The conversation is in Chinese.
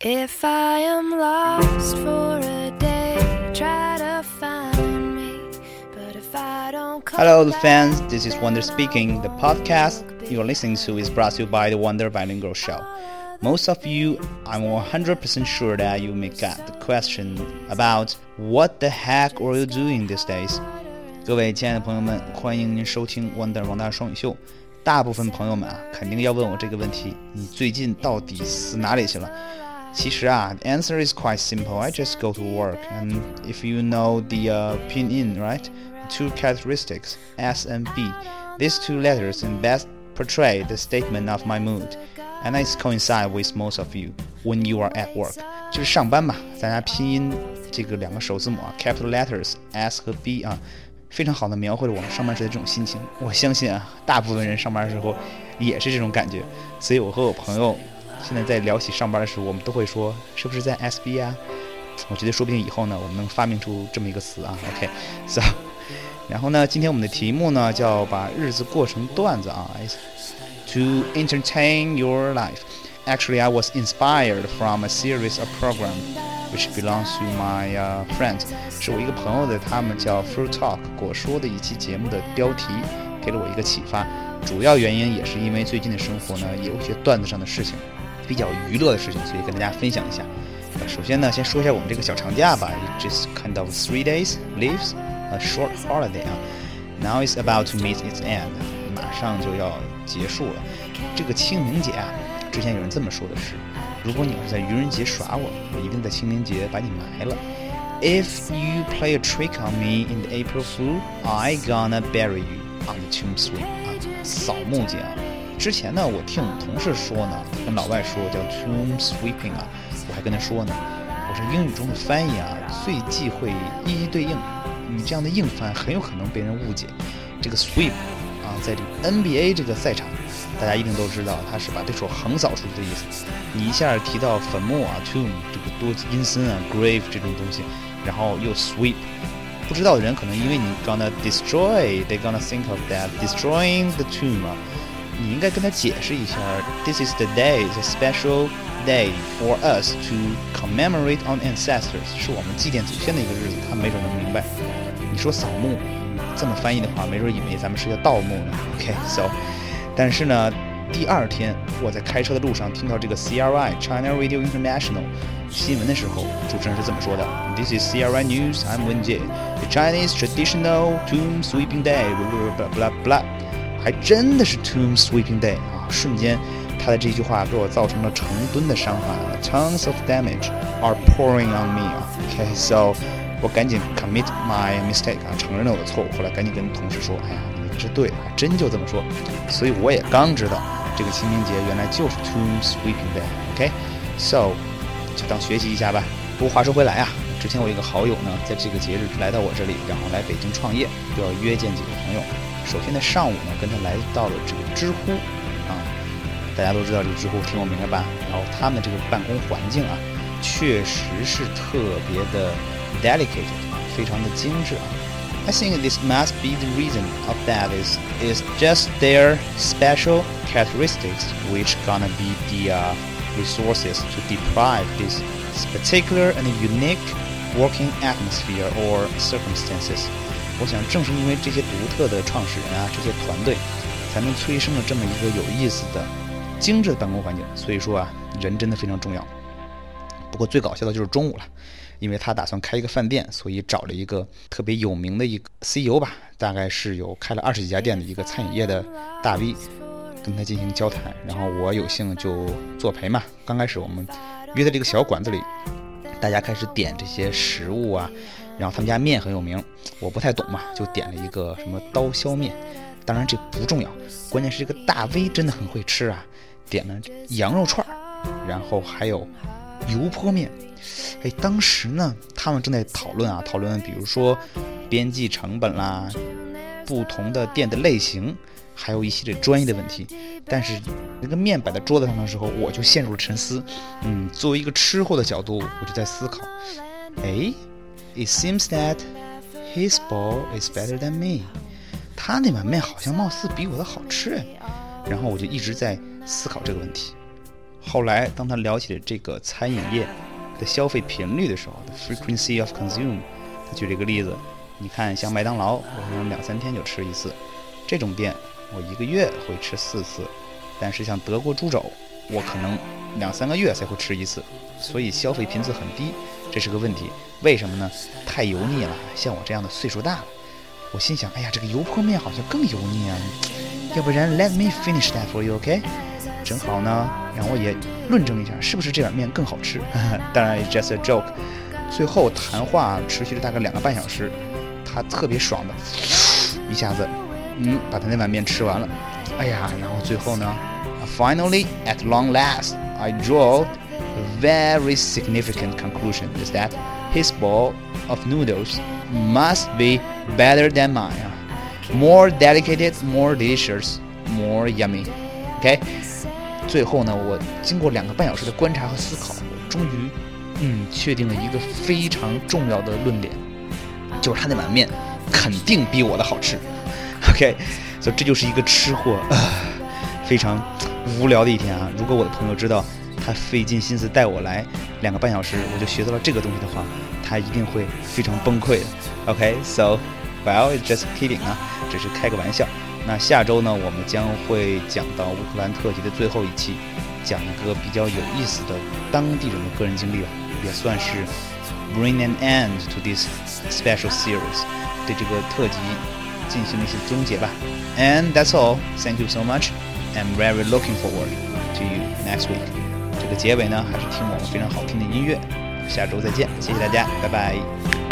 If I am lost for a day, try to find me. But if I don't come Hello, back, fans. This is Wonder speaking. The podcast you're listening to is brought to you by the Wonder Bilingual Show. Most of you, I'm 100% sure that you may get the question about what the heck are you doing these days. 各位亲爱的朋友们，欢迎您收听 Wonder 王大双语秀。大部分朋友们啊，肯定要问我这个问题：你最近到底死哪里去了？ 其实啊，the answer is quite simple. I just go to work, and if you know the uh, pinyin, right? Two characteristics, S and B. These two letters in best portray the statement of my mood, and it coincide with most of you when you are at work. 就是上班嘛，咱家拼音这个两个首字母啊，capital letters S 和 B 啊，非常好的描绘了我们上班时的这种心情。我相信啊，大部分人上班的时候也是这种感觉，所以我和我朋友 现在在聊起上班的时候，我们都会说是不是在 SB 啊？我觉得说不定以后呢，我们能发明出这么一个词啊。OK，so，然后呢，今天我们的题目呢叫把日子过成段子啊，is to entertain your life. Actually, I was inspired from a series of program which belongs to my friends，是我一个朋友的，他们叫 Fruit Talk 果说的一期节目的标题，给了我一个启发。主要原因也是因为最近的生活呢，有一些段子上的事情，比较娱乐的事情，所以跟大家分享一下。呃首先呢，先说一下我们这个小长假吧 just kind of three days leaves a short holiday 啊。Now it's about to meet its end，马上就要结束了。这个清明节啊，之前有人这么说的是，如果你要是在愚人节耍我，我一定在清明节把你埋了。If you play a trick on me in the April Fool, I gonna bury you on the tomb sweep 啊，扫墓节啊。之前呢，我听同事说呢，跟老外说叫 tomb sweeping 啊，我还跟他说呢，我说英语中的翻译啊，最忌讳一一对应，你这样的硬翻很有可能被人误解。这个 sweep 啊，在这个 NBA 这个赛场，大家一定都知道，它是把对手横扫出去的意思。你一下提到坟墓啊，tomb 这个多阴森啊，grave 这种东西，然后又 sweep，不知道的人可能因为你 gonna destroy，they gonna think of that destroying the tomb 啊。你应该跟他解释一下，This is the day, it's a special day for us to commemorate our ancestors，是我们祭奠祖先的一个日子。他没准能明白。你说扫墓，这么翻译的话，没准以为咱们是要盗墓呢。OK，so，、但是呢，第二天我在开车的路上听到这个 CRI China Radio International 新闻的时候，主持人是这么说的：This is CRI News, I'm Wen Jie. The Chinese traditional tomb sweeping day, blah blah blah blah blah. 还真的是 Tomb Sweeping Day 啊！瞬间，他的这句话给我造成了成吨的伤害啊！Tons of damage are pouring on me 啊！OK，so、我赶紧 commit my mistake 啊，承认了我的错误。后来赶紧跟同事说：“哎呀，你这对，还真就这么说。”所以我也刚知道，这个清明节原来就是 Tomb Sweeping Day。OK，so、就当学习一下吧。不过话说回来啊，之前我一个好友呢，在这个节日来到我这里，然后来北京创业，就要约见几个朋友。首先在上午呢，跟他来到了这个知乎啊，大家都知道这个知乎挺有名的吧？然后他们这个办公环境啊，确实是特别的 delicate 啊，非常的精致啊。I think this must be the reason of that is is just their special characteristics which gonna be the uh, resources to deprive this particular and unique working atmosphere or circumstances. 我想，正是因为这些独特的创始人啊，这些团队，才能催生了这么一个有意思的、精致的办公环境。所以说啊，人真的非常重要。不过最搞笑的就是中午了，因为他打算开一个饭店，所以找了一个特别有名的一个 CEO 吧，大概是有开了二十几家店的一个餐饮业的大 V，跟他进行交谈。然后我有幸就作陪嘛。刚开始我们约在这个小馆子里，大家开始点这些食物啊。然后他们家面很有名，我不太懂嘛，就点了一个什么刀削面。当然这不重要，关键是这个大 V 真的很会吃啊，点了羊肉串儿，然后还有油泼面。哎，当时呢，他们正在讨论啊，讨论比如说边际成本啦，不同的店的类型，还有一系列专业的问题。但是那个面摆在桌子上的时候，我就陷入了沉思。嗯，作为一个吃货的角度，我就在思考，哎。It seems that his bowl is better than me。他那碗面好像貌似比我的好吃。然后我就一直在思考这个问题。后来当他聊起了这个餐饮业的消费频率的时候，the frequency of consume，他举了一个例子，你看像麦当劳，我可能两三天就吃一次，这种店我一个月会吃四次，但是像德国猪肘，我可能两三个月才会吃一次，所以消费频次很低，这是个问题。为什么呢？太油腻了。像我这样的岁数大了，我心想，哎呀，这个油泼面好像更油腻啊。要不然，Let me finish that for you，OK？正好呢，让我也论证一下，是不是这碗面更好吃？当然，just a joke。最后谈话持续了大概两个半小时，他特别爽的，一下子，嗯，把他那碗面吃完了。哎呀，然后最后呢，Finally, at long last, I draw a very significant conclusion: is that his bowl of noodles must be better than mine. More delicate, more delicious, more yummy. OK，最后呢，我经过两个半小时的观察和思考，我终于，嗯，确定了一个非常重要的论点，就是他那碗面肯定比我的好吃。OK，所以这就是一个吃货，非常无聊的一天啊！如果我的朋友知道他费尽心思带我来两个半小时，我就学到了这个东西的话，他一定会非常崩溃的。OK，so。Well, it's just kidding 啊，只是开个玩笑。那下周呢，我们将会讲到乌克兰特辑的最后一期，讲一个比较有意思的当地人的个人经历吧，也算是 bring an end to this special series，对这个特辑进行一些终结吧。And that's all. Thank you so much. I'm very looking forward to you next week. 这个结尾呢，还是听我们非常好听的音乐。下周再见，谢谢大家，拜拜。